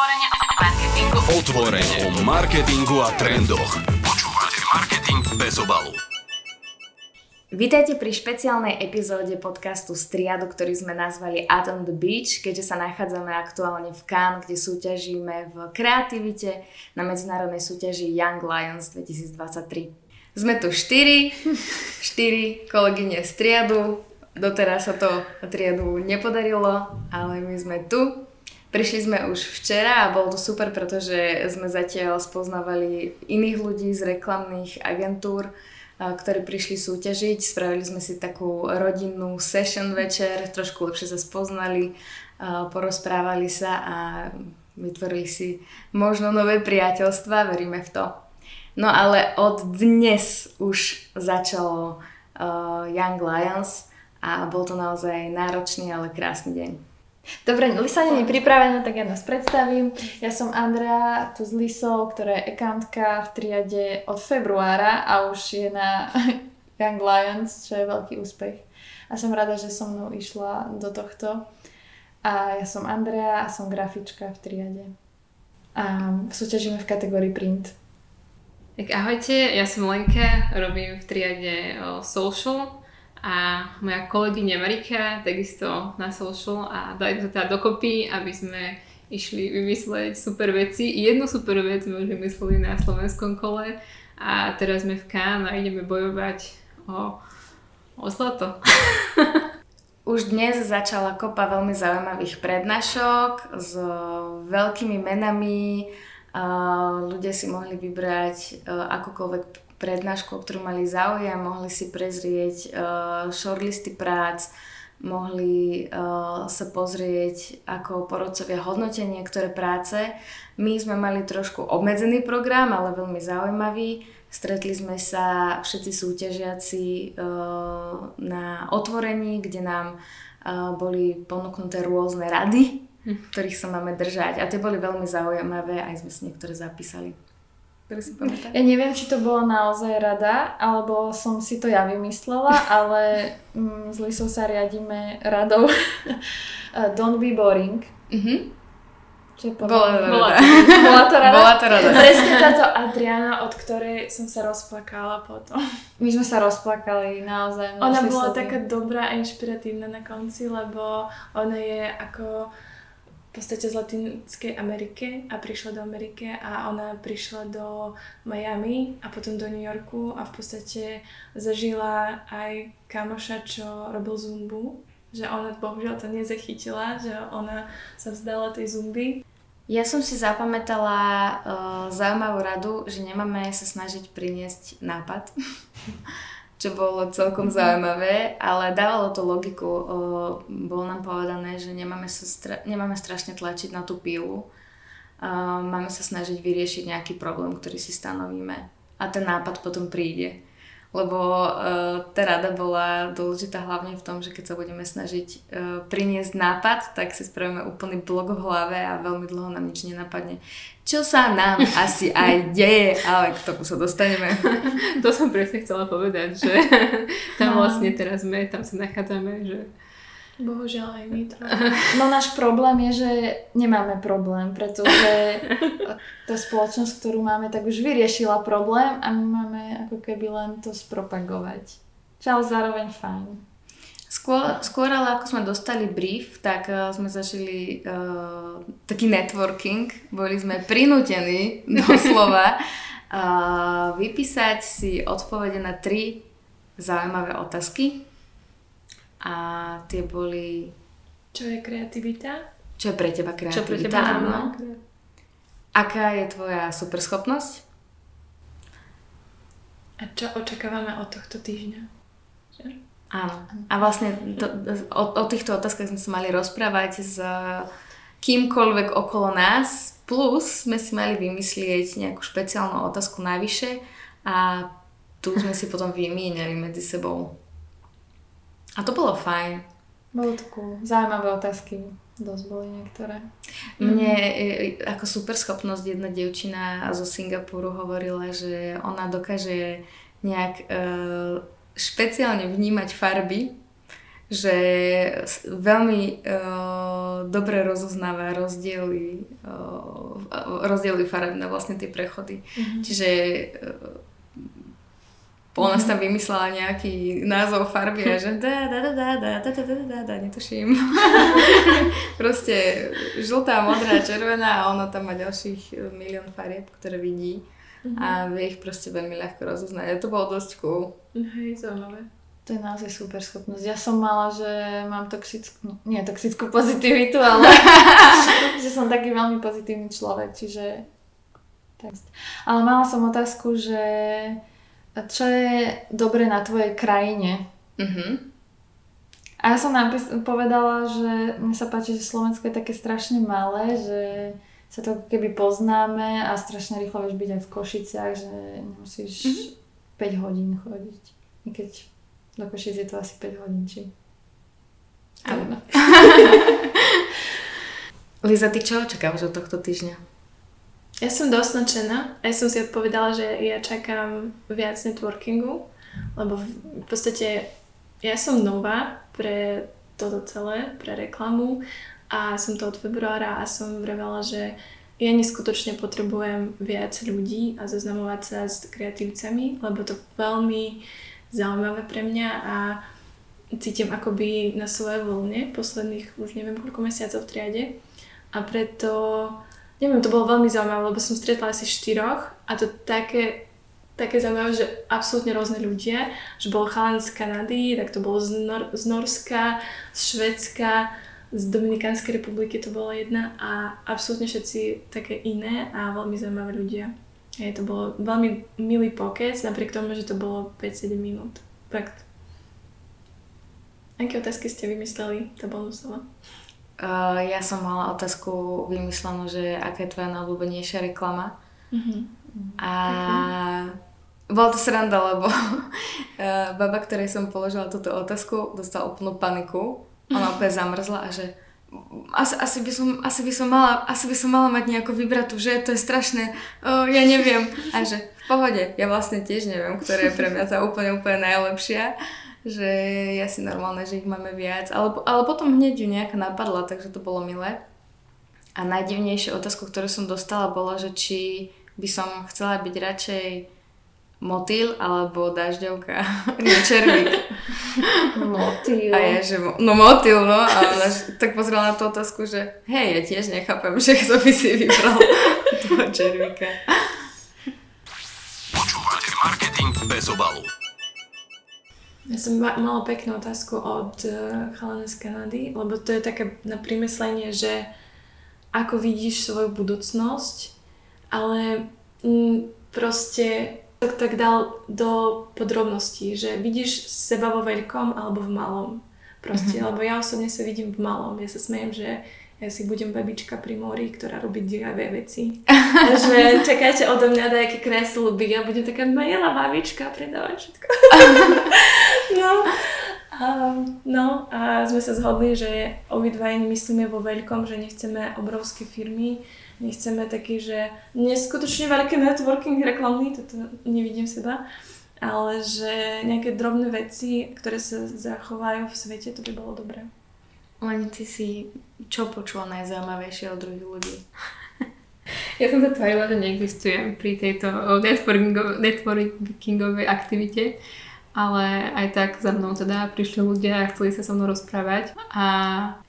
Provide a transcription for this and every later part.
Otvorene o marketingu. Otvorene o marketingu a trendoch. Počúvate Marketing bez obalu. Vítajte pri špeciálnej epizóde podcastu Striadu, ktorý sme nazvali At on the Beach, keďže sa nachádzame aktuálne v Cannes, kde súťažíme v kreativite na medzinárodnej súťaži Young Lions 2023. Sme tu štyri, štyri kolegyne z triadu. Doteraz sa to triadu nepodarilo, ale my sme tu. Prišli sme už včera a bolo to super, pretože sme zatiaľ spoznávali iných ľudí z reklamných agentúr, ktorí prišli súťažiť. Spravili sme si takú rodinnú session večer, trošku lepšie sa spoznali, porozprávali sa a vytvorili si možno nové priateľstva, veríme v to. No ale od dnes už začalo Young Lions a bol to naozaj náročný, ale krásny deň. Dobre, Lisa nie je pripravená, tak ja nás predstavím. Ja som Andrea, tu z Lisou, ktorá je accountka v triade od februára a už je na Young Lions, čo je veľký úspech. A som rada, že so mnou išla do tohto. A ja som Andrea a som grafička v triade. A súťažíme v kategórii print. Tak ahojte, ja som Lenka, robím v triade social a moja kolegyňa Marika takisto na social a dali to teda dokopy, aby sme išli vymysleť super veci. Jednu super vec sme už vymysleli na slovenskom kole a teraz sme v Kán a ideme bojovať o, o zlato. Už dnes začala kopa veľmi zaujímavých prednášok s veľkými menami. Ľudia si mohli vybrať akokoľvek prednášku, o ktorú mali záujem, mohli si prezrieť uh, shortlisty prác, mohli uh, sa pozrieť ako porodcovia hodnotia niektoré práce. My sme mali trošku obmedzený program, ale veľmi zaujímavý. Stretli sme sa všetci súťažiaci uh, na otvorení, kde nám uh, boli ponúknuté rôzne rady, hm. ktorých sa máme držať. A tie boli veľmi zaujímavé, aj sme si niektoré zapísali ktoré si pamätáš? Ja neviem, či to bola naozaj rada, alebo som si to ja vymyslela, ale mm, s Lisou sa riadíme radou Don't be boring. Mm-hmm. Čo bola, bola, bola to rada? Bola to rada. Presne táto Adriana, od ktorej som sa rozplakala potom. My sme sa rozplakali naozaj. Ona bola taká dobrá a inšpiratívna na konci, lebo ona je ako v podstate z Latinskej Ameriky a prišla do Ameriky a ona prišla do Miami a potom do New Yorku a v podstate zažila aj kamoša, čo robil zumbu, že ona bohužiaľ to nezachytila, že ona sa vzdala tej zumby. Ja som si zapamätala uh, zaujímavú radu, že nemáme sa snažiť priniesť nápad. čo bolo celkom mm-hmm. zaujímavé, ale dávalo to logiku. O, bolo nám povedané, že nemáme, sa stra- nemáme strašne tlačiť na tú pilu. Uh, máme sa snažiť vyriešiť nejaký problém, ktorý si stanovíme. A ten nápad potom príde lebo uh, tá rada bola dôležitá hlavne v tom, že keď sa budeme snažiť uh, priniesť nápad, tak si spravíme úplný blok v hlave a veľmi dlho nám nič nenapadne. Čo sa nám asi aj deje, ale k tomu sa dostaneme. to som presne chcela povedať, že tam no. vlastne teraz sme, tam sa nachádzame, že Bohužiaľ aj my to. No náš problém je, že nemáme problém, pretože tá spoločnosť, ktorú máme, tak už vyriešila problém a my máme ako keby len to spropagovať. Čo ale zároveň fajn. Skôr, skôr ale ako sme dostali brief, tak uh, sme zažili uh, taký networking. Boli sme prinútení doslova uh, vypísať si odpovede na tri zaujímavé otázky a tie boli... Čo je kreativita? Čo je pre teba kreativita? Čo pre teba áno. Aká je tvoja superschopnosť? A čo očakávame od tohto týždňa? Že? Áno. A vlastne to, o, o týchto otázkach sme sa mali rozprávať s kýmkoľvek okolo nás, plus sme si mali vymyslieť nejakú špeciálnu otázku navyše a tu sme si potom vymieniali medzi sebou. A to bolo fajn. Bolo to cool. Zaujímavé otázky. Dosť boli niektoré. Mne mm. ako super schopnosť jedna devčina zo Singapuru hovorila, že ona dokáže nejak e, špeciálne vnímať farby, že veľmi uh, dobre rozoznáva rozdiely, rozdiely farebné vlastne tie prechody. Mhm. Čiže ona si tam vymyslela nejaký názov farby a že da da da da da da da da da da netuším. Proste žltá, modrá, červená a ona tam má ďalších eh, milión farieb, ktoré vidí a vie ich proste veľmi ľahko rozoznať. A to bolo dosť cool. Hej, zaujímavé. To je naozaj super schopnosť. Ja som mala, že mám toxickú, no, nie toxickú pozitivitu, ale že som taký veľmi pozitívny človek, čiže tak. Ale mala som otázku, že čo je dobre na tvojej krajine? Mhm. A ja som napis- povedala, že mne sa páči, že Slovensko je také strašne malé, že sa to keby poznáme a strašne rýchlo vieš byť aj v Košiciach, že nemusíš mm-hmm. 5 hodín chodiť. I keď do Košic je to asi 5 hodín, či... Áno. Liza, ty čo očakávaš od tohto týždňa? Ja som dosť nadšená. Ja som si odpovedala, že ja čakám viac networkingu, lebo v podstate ja som nová pre toto celé, pre reklamu a som to od februára a som vravela, že ja neskutočne potrebujem viac ľudí a zoznamovať sa s kreatívcami, lebo to veľmi zaujímavé pre mňa a cítim akoby na svojej vlne posledných už neviem koľko mesiacov v triade a preto neviem, to bolo veľmi zaujímavé, lebo som stretla asi štyroch a to také také zaujímavé, že absolútne rôzne ľudia, že bol chalan z Kanady, tak to bolo z, Nor- z Norska, z Švedska, z Dominikánskej republiky to bola jedna a absolútne všetci také iné a veľmi zaujímavé ľudia. Hej, to bolo veľmi milý pokec, napriek tomu, že to bolo 5-7 minút. Fakt. Aké otázky ste vymysleli, tá bonusová? Uh, ja som mala otázku vymyslenú, že aká je tvoja najobľúbenejšia reklama. Mhm. A bola to sranda, lebo uh, baba, ktorej som položila túto otázku, dostala úplnú paniku. Ona úplne zamrzla a že asi, asi, by som, asi, by som mala, asi by som mala mať nejakú vybratú, že to je strašné, uh, ja neviem. A že v pohode, ja vlastne tiež neviem, ktorá je pre mňa tá úplne, úplne najlepšia že je asi normálne, že ich máme viac, ale, ale potom hneď ju nejaká napadla, takže to bolo milé. A najdivnejšia otázku, ktorú som dostala, bola, že či by som chcela byť radšej motýl alebo dažďovka, nie červík. Motýl. A ja, že mo- no motýl, no. A ona tak pozrela na tú otázku, že hej, ja tiež nechápem, že kto by si vybral toho červíka. Počúvate marketing bez obalu. Ja som ma- mala peknú otázku od uh, chalana z Kanady, lebo to je také na primyslenie, že ako vidíš svoju budúcnosnosť, ale mm, proste tak, tak dal do podrobností, že vidíš seba vo veľkom alebo v malom. Proste, mm-hmm. lebo ja osobne sa vidím v malom. Ja sa smejem, že ja si budem babička pri mori, ktorá robí diavé veci. Že čakáte odo mňa nejaké kresľby, ja budem taká milá babička, predávať všetko. no, a, no a sme sa zhodli, že obidvaja nemyslíme vo veľkom, že nechceme obrovské firmy, nechceme taký, že neskutočne veľké networking reklamný, toto nevidím seba, ale že nejaké drobné veci, ktoré sa zachovajú v svete, to by bolo dobré. Len ty si čo počula najzaujímavejšie od druhých ľudí? Ja som sa tvárila, že neexistujem pri tejto networkingo- networkingovej aktivite, ale aj tak za mnou teda prišli ľudia a chceli sa so mnou rozprávať. A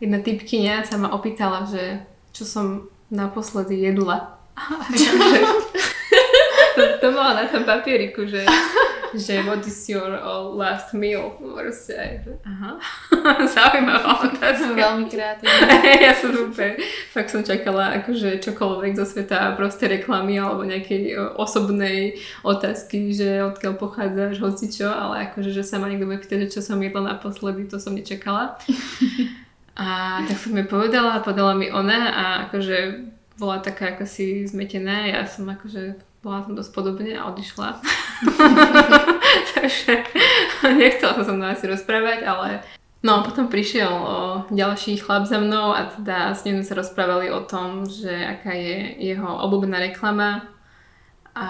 jedna typkynia sa ma opýtala, že čo som naposledy jedla. To, to mala na tom papieriku, že, že what is your uh, last meal? Proste aj, že aha, zaujímavá otázka. Veľmi kreatívne. ja som úplne, fakt som čakala akože čokoľvek zo sveta proste reklamy alebo nejakej o, osobnej otázky, že odkiaľ pochádzaš, hoci čo, ale akože, že sa ma niekto bude pýtať, že čo som jedla naposledy, to som nečakala. A tak som jej povedala podala mi ona a akože bola taká ako si zmetená, ja som akože bola tam dosť podobne a odišla. Takže nechcela sa so mnou asi rozprávať, ale No, potom prišiel o, ďalší chlap za mnou a teda s ním sa rozprávali o tom, že aká je jeho obľúbená reklama a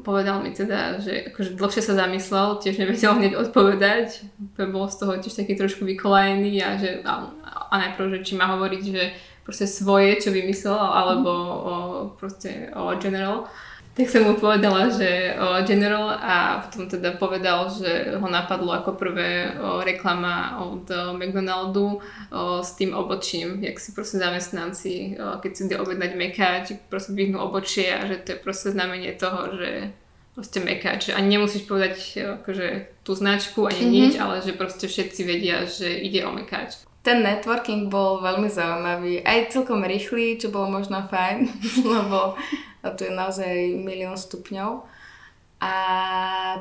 povedal mi teda, že akože dlhšie sa zamyslel, tiež nevedel hneď odpovedať, bol z toho tiež taký trošku vykolajený a, že, a, a najprv, že či má hovoriť, že proste svoje, čo vymyslel, alebo o, proste o General. Tak som mu povedala, že o General a potom teda povedal, že ho napadlo ako prvé o, reklama od o, McDonaldu o, s tým obočím, jak si proste zamestnanci, o, keď si ide objednať mekáč, proste vyhnú obočie a že to je proste znamenie toho, že proste mekáč. Ani nemusíš povedať akože tú značku, ani mm-hmm. nič, ale že proste všetci vedia, že ide o mekáč. Ten networking bol veľmi zaujímavý, aj celkom rýchly, čo bolo možno fajn, lebo tu je naozaj milión stupňov. A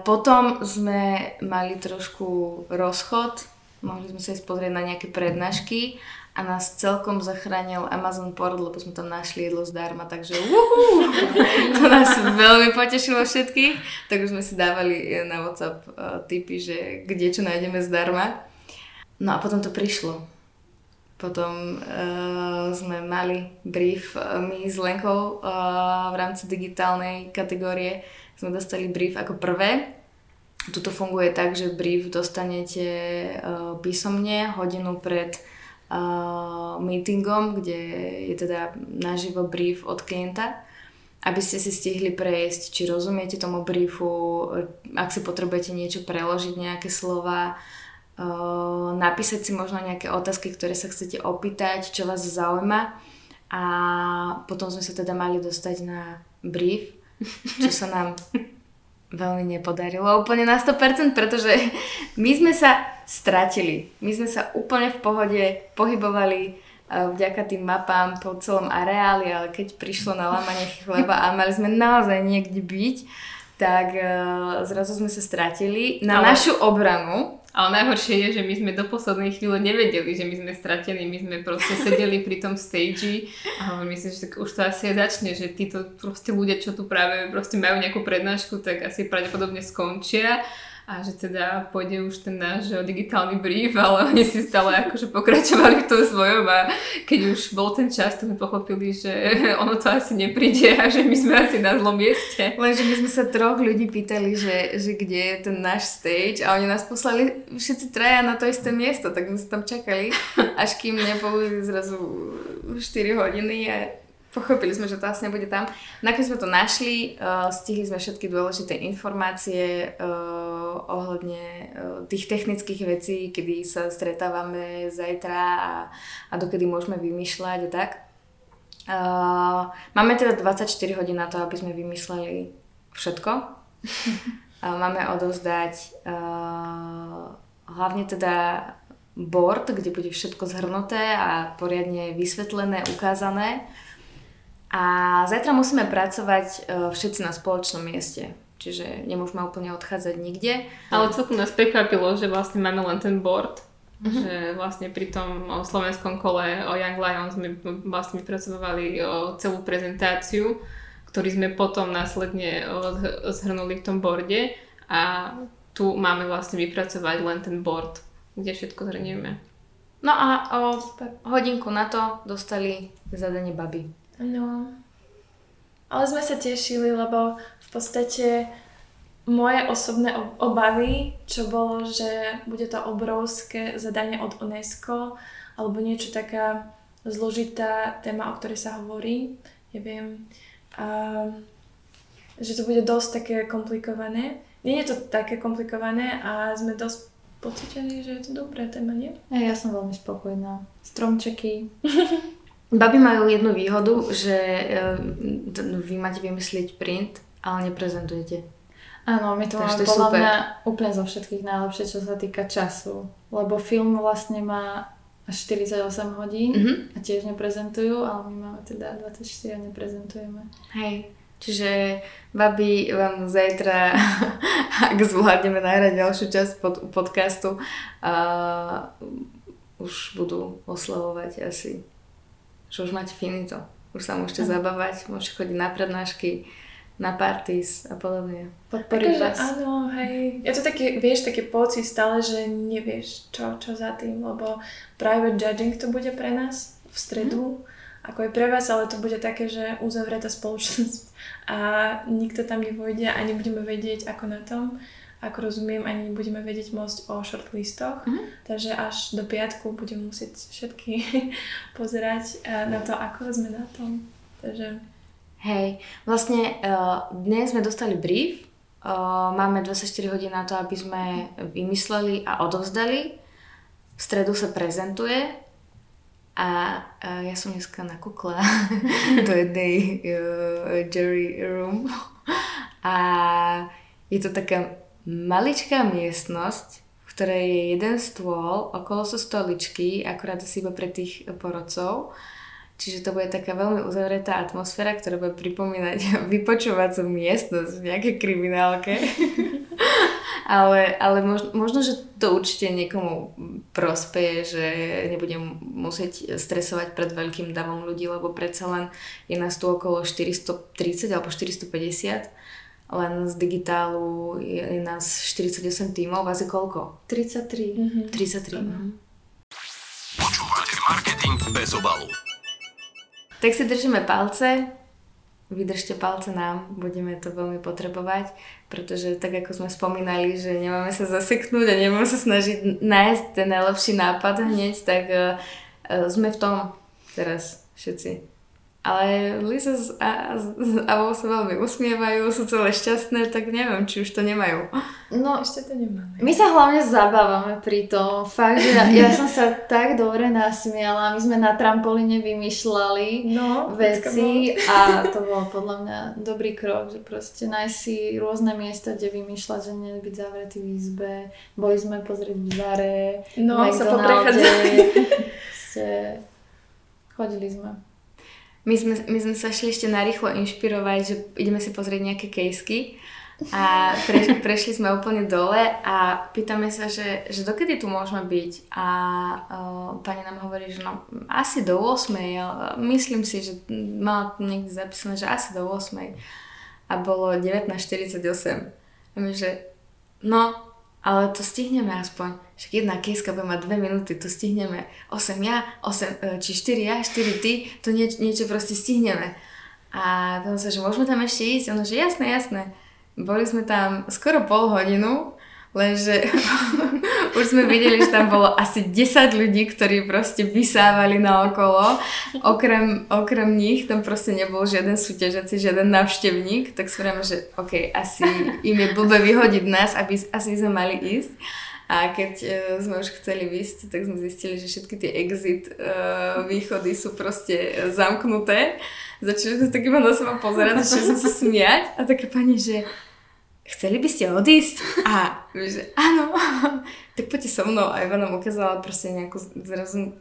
potom sme mali trošku rozchod, mohli sme sa ísť pozrieť na nejaké prednášky a nás celkom zachránil Amazon Port, lebo sme tam našli jedlo zdarma, takže uhu, to nás veľmi potešilo všetkých, tak už sme si dávali na WhatsApp uh, tipy, že kde čo nájdeme zdarma. No a potom to prišlo. Potom uh, sme mali brief, uh, my s Lenkou uh, v rámci digitálnej kategórie sme dostali brief ako prvé. Tuto funguje tak, že brief dostanete uh, písomne hodinu pred uh, meetingom, kde je teda naživo brief od klienta aby ste si stihli prejsť, či rozumiete tomu briefu, ak si potrebujete niečo preložiť, nejaké slova, napísať si možno nejaké otázky, ktoré sa chcete opýtať, čo vás zaujíma a potom sme sa teda mali dostať na brief, čo sa nám veľmi nepodarilo úplne na 100%, pretože my sme sa stratili. My sme sa úplne v pohode pohybovali vďaka tým mapám po celom areáli, ale keď prišlo na lámanie chleba a mali sme naozaj niekde byť, tak zrazu sme sa stratili. Na ale... našu obranu ale najhoršie je, že my sme do poslednej chvíle nevedeli, že my sme stratení, my sme proste sedeli pri tom stage a myslím, že tak už to asi aj začne, že títo proste ľudia, čo tu práve proste majú nejakú prednášku, tak asi pravdepodobne skončia a že teda pôjde už ten náš digitálny brief, ale oni si stále akože pokračovali v tom svojom a keď už bol ten čas, to sme pochopili, že ono to asi nepríde a že my sme asi na zlom mieste. Lenže my sme sa troch ľudí pýtali, že, že kde je ten náš stage a oni nás poslali všetci traja na to isté miesto, tak my sme tam čakali, až kým neboli zrazu 4 hodiny a Pochopili sme, že to asi nebude tam. Nakoniec sme to našli, uh, stihli sme všetky dôležité informácie uh, ohľadne uh, tých technických vecí, kedy sa stretávame zajtra a, a dokedy môžeme vymýšľať a tak. Uh, máme teda 24 hodín na to, aby sme vymysleli všetko. uh, máme odovzdať uh, hlavne teda board, kde bude všetko zhrnuté a poriadne vysvetlené, ukázané. A zajtra musíme pracovať e, všetci na spoločnom mieste. Čiže nemôžeme úplne odchádzať nikde. Ale celkom nás prekvapilo, že vlastne máme len ten board. Mm-hmm. Že vlastne pri tom slovenskom kole o Young Lions sme vlastne vypracovali o celú prezentáciu, ktorý sme potom následne zhrnuli v tom borde a tu máme vlastne vypracovať len ten board, kde všetko zhrnieme. No a o hodinku na to dostali zadanie baby. No. Ale sme sa tešili, lebo v podstate moje osobné obavy, čo bolo, že bude to obrovské zadanie od UNESCO, alebo niečo taká zložitá téma, o ktorej sa hovorí, neviem, a, že to bude dosť také komplikované. Nie je to také komplikované a sme dosť pocitení, že je to dobrá téma, nie? Ja, ja som veľmi spokojná. Stromčeky. Baby majú jednu výhodu, že e, vy máte vymyslieť print, ale neprezentujete. Áno, my to máme podľa super. mňa úplne zo všetkých najlepšie, čo sa týka času. Lebo film vlastne má až 48 hodín mm-hmm. a tiež neprezentujú, ale my máme teda 24 a neprezentujeme. Hej, čiže babi vám zajtra, ak zvládneme nahrať ďalšiu časť pod, podcastu, uh, už budú oslavovať asi že už máte finito. Už sa môžete ano. zabávať, môžete chodiť na prednášky, na parties a podobne. Podporiť vás. Áno, hej. Je to taký, vieš, taký pocit stále, že nevieš, čo, čo za tým, lebo private judging to bude pre nás v stredu. Mm. ako je pre vás, ale to bude také, že uzavretá spoločnosť a nikto tam nevojde a nebudeme vedieť ako na tom. Ako rozumiem, ani nebudeme vedieť môcť o shortlistoch, mm-hmm. takže až do piatku budem musieť všetky pozerať eh, na to, ako sme na tom. Takže... Hej, vlastne uh, dnes sme dostali brief, uh, máme 24 hodín na to, aby sme vymysleli a odovzdali. V stredu sa prezentuje a uh, ja som dneska nakúkla do jednej uh, jury room a je to taká maličká miestnosť, v ktorej je jeden stôl, okolo sú stoličky, akurát asi iba pre tých porodcov. Čiže to bude taká veľmi uzavretá atmosféra, ktorá bude pripomínať vypočúvacú miestnosť v nejakej kriminálke. ale, ale možno, možno, že to určite niekomu prospeje, že nebudem musieť stresovať pred veľkým davom ľudí, lebo predsa len je nás tu okolo 430 alebo 450 len z digitálu je, nás 48 tímov, vás je koľko? 33. Mm-hmm. 33. Mm-hmm. Počúvate marketing bez obalu. Tak si držíme palce, vydržte palce nám, budeme to veľmi potrebovať, pretože tak ako sme spomínali, že nemáme sa zaseknúť a nemáme sa snažiť nájsť ten najlepší nápad hneď, tak uh, sme v tom teraz všetci. Ale Lisa a, a Avo sa veľmi usmievajú, sú celé šťastné, tak neviem, či už to nemajú. No, ešte to nemáme. My sa hlavne zabávame pri tom. Fakt, že ja, som sa tak dobre nasmiala. My sme na trampolíne vymýšľali no, veci a to bol podľa mňa dobrý krok, že proste nájsť si rôzne miesta, kde vymýšľať, že nie byť zavretý v izbe. Boli sme pozrieť v Zare, no, v McDonalde. Chodili sme. My sme, my sme sa šli ešte narýchlo inšpirovať, že ideme si pozrieť nejaké kejsky a pre, prešli sme úplne dole a pýtame sa, že, že dokedy tu môžeme byť a uh, pani nám hovorí, že no asi do 8. Ja, myslím si, že mala niekde zapísané, že asi do 8. A bolo 19.48. A my, že no, ale to stihneme aspoň. Však jedna kejska bude mať 2 minúty, to stihneme. 8 ja, 8, e, či 4 ja, 4 ty, to nieč, niečo proste stihneme. A potom sa, že môžeme tam ešte ísť? Ono, že jasné, jasné. Boli sme tam skoro pol hodinu Lenže už sme videli, že tam bolo asi 10 ľudí, ktorí proste vysávali na okolo. Okrem, okrem nich tam proste nebol žiaden súťažiaci, žiaden návštevník. Tak si že OK, asi im je blbe vyhodiť nás, aby asi sme mali ísť. A keď uh, sme už chceli ísť, tak sme zistili, že všetky tie exit uh, východy sú proste zamknuté. Začali sme tak iba na seba pozerať, začali sme sa smiať a také pani, že chceli by ste odísť? A že áno, tak poďte so mnou. A Iva nám ukázala proste nejakú zrazu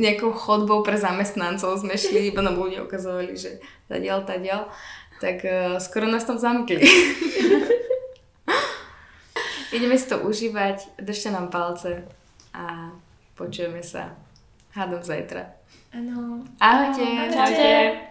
nejakou chodbou pre zamestnancov sme šli, iba nám ľudia ukazovali, že tadiaľ, tadiaľ. Tak uh, skoro nás tam zamkli. Ideme si to užívať, držte nám palce a počujeme sa. Hádam zajtra. Áno. Ahojte. Ahojte. Ahojte.